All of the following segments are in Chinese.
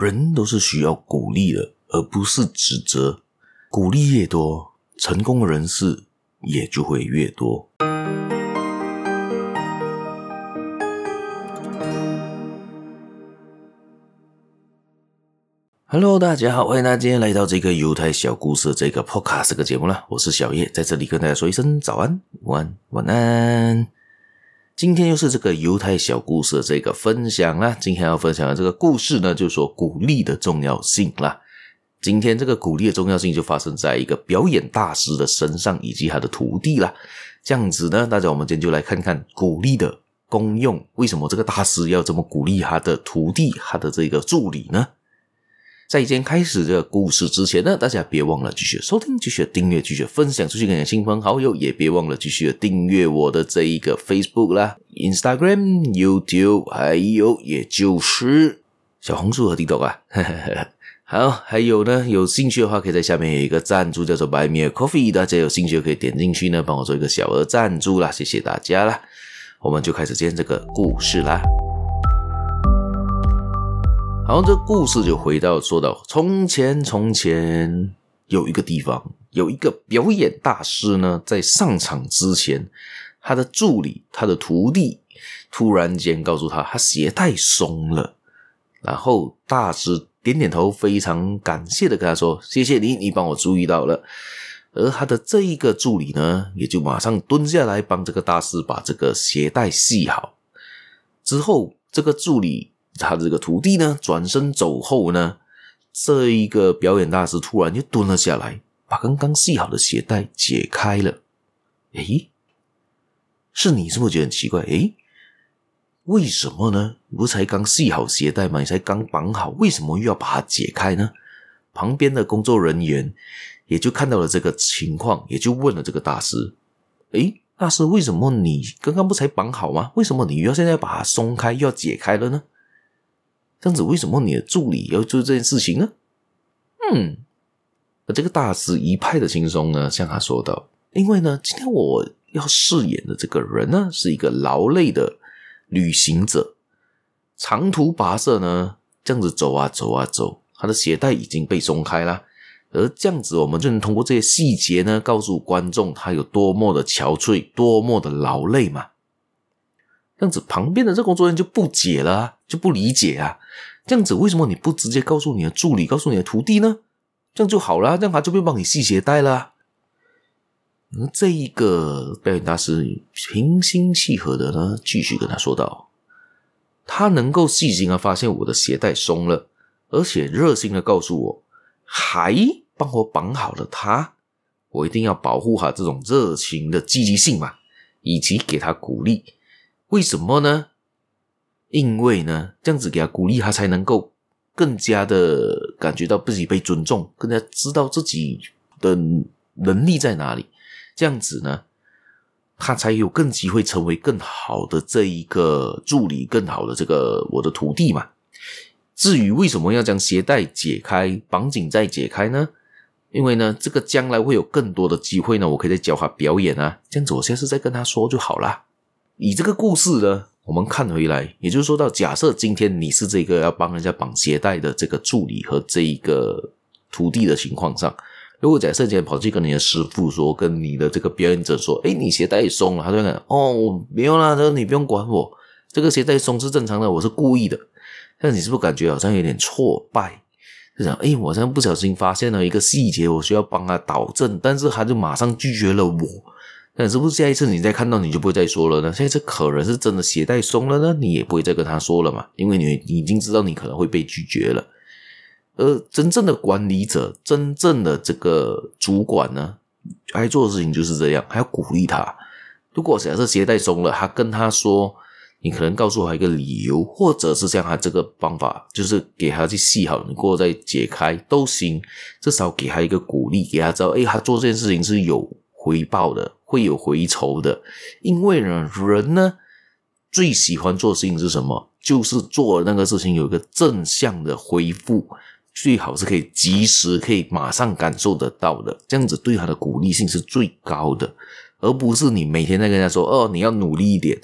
人都是需要鼓励的，而不是指责。鼓励越多，成功的人士也就会越多。Hello，大家好，欢迎大家今天来到这个犹太小故事这个 Podcast 这个节目了。我是小叶，在这里跟大家说一声早安、晚安、晚安。今天又是这个犹太小故事的这个分享啦。今天要分享的这个故事呢，就是说鼓励的重要性啦。今天这个鼓励的重要性就发生在一个表演大师的身上，以及他的徒弟啦。这样子呢，大家我们今天就来看看鼓励的功用。为什么这个大师要这么鼓励他的徒弟、他的这个助理呢？在今天开始这个故事之前呢，大家别忘了继续收听、继续订阅、继续分享出去给你的亲朋好友，也别忘了继续订阅我的这一个 Facebook 啦、Instagram、YouTube，还有也就是小红书和 TikTok 啊。好，还有呢，有兴趣的话，可以在下面有一个赞助叫做 Buy Me a Coffee，大家有兴趣可以点进去呢，帮我做一个小额赞助啦，谢谢大家啦。我们就开始今天这个故事啦。然后这故事就回到说到从前，从前有一个地方，有一个表演大师呢，在上场之前，他的助理、他的徒弟突然间告诉他，他鞋带松了。然后大师点点头，非常感谢的跟他说：“谢谢你，你帮我注意到了。”而他的这一个助理呢，也就马上蹲下来帮这个大师把这个鞋带系好。之后，这个助理。他的这个徒弟呢，转身走后呢，这一个表演大师突然就蹲了下来，把刚刚系好的鞋带解开了。诶，是你是不是觉得很奇怪？诶，为什么呢？不是才刚系好鞋带吗？你才刚绑好，为什么又要把它解开呢？旁边的工作人员也就看到了这个情况，也就问了这个大师：“诶，大师，为什么你刚刚不才绑好吗？为什么你要现在把它松开，又要解开了呢？”这样子，为什么你的助理要做这件事情呢？嗯，而这个大师一派的轻松呢，向他说道：“因为呢，今天我要饰演的这个人呢，是一个劳累的旅行者，长途跋涉呢，这样子走啊走啊走，他的鞋带已经被松开了，而这样子，我们就能通过这些细节呢，告诉观众他有多么的憔悴，多么的劳累嘛。”这样子，旁边的这工作人员就不解了，就不理解啊。这样子，为什么你不直接告诉你的助理，告诉你的徒弟呢？这样就好了，这样他就会帮你系鞋带了。而这一个表演大师平心气和的呢，继续跟他说道：“他能够细心的发现我的鞋带松了，而且热心的告诉我，还帮我绑好了它。我一定要保护好这种热情的积极性嘛，以及给他鼓励。”为什么呢？因为呢，这样子给他鼓励，他才能够更加的感觉到自己被尊重，更加知道自己的能力在哪里。这样子呢，他才有更机会成为更好的这一个助理，更好的这个我的徒弟嘛。至于为什么要将鞋带解开，绑紧再解开呢？因为呢，这个将来会有更多的机会呢，我可以再教他表演啊。这样子，我下次再跟他说就好了。以这个故事呢，我们看回来，也就是说到，假设今天你是这个要帮人家绑鞋带的这个助理和这一个徒弟的情况上，如果假设今天跑去跟你的师傅说，跟你的这个表演者说，诶，你鞋带松了，他就会讲，哦，没有啦，这你不用管我，这个鞋带松是正常的，我是故意的。那你是不是感觉好像有点挫败？就想，诶，我好像不小心发现了一个细节，我需要帮他导正，但是他就马上拒绝了我。但是不是下一次你再看到你就不会再说了呢？下一次可能是真的鞋带松了呢，你也不会再跟他说了嘛，因为你已经知道你可能会被拒绝了。而真正的管理者，真正的这个主管呢，该做的事情就是这样，还要鼓励他。如果假设鞋带松了，他跟他说，你可能告诉他一个理由，或者是像他这个方法，就是给他去系好，你过后再解开都行。至少给他一个鼓励，给他知道，诶，他做这件事情是有回报的。会有回酬的，因为呢，人呢最喜欢做事情是什么？就是做那个事情有一个正向的回复，最好是可以及时、可以马上感受得到的，这样子对他的鼓励性是最高的，而不是你每天在跟他说：“哦，你要努力一点。”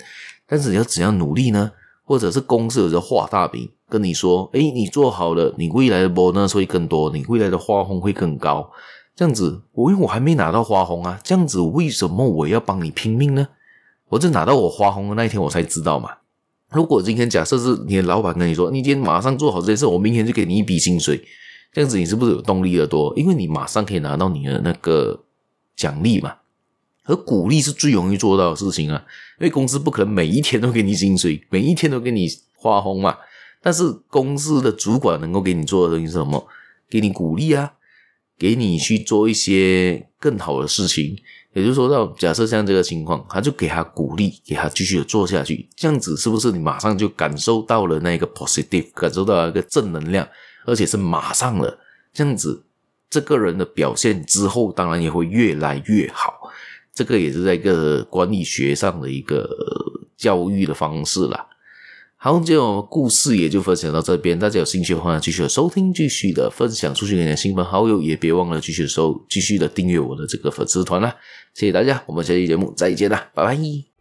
但是你要怎样努力呢？或者是公司有时候画大饼，跟你说，诶，你做好了，你未来的 bonus 会更多，你未来的花红会更高。这样子，我因为我还没拿到花红啊，这样子为什么我要帮你拼命呢？我就拿到我花红的那一天，我才知道嘛。如果今天假设是你的老板跟你说，你今天马上做好这件事，我明天就给你一笔薪水，这样子你是不是有动力的多？因为你马上可以拿到你的那个奖励嘛。而鼓励是最容易做到的事情啊，因为公司不可能每一天都给你薪水，每一天都给你花红嘛。但是公司的主管能够给你做的东西是什么？给你鼓励啊，给你去做一些更好的事情。也就是说，到假设像这个情况，他就给他鼓励，给他继续的做下去。这样子是不是你马上就感受到了那个 positive，感受到了一个正能量，而且是马上了。这样子，这个人的表现之后当然也会越来越好。这个也是在一个管理学上的一个教育的方式啦。好，今天我们故事也就分享到这边。大家有兴趣的话，继续的收听，继续的分享出去给你的亲朋好友，也别忘了继续收，继续的订阅我的这个粉丝团啦。谢谢大家，我们下期节目再见啦，拜拜。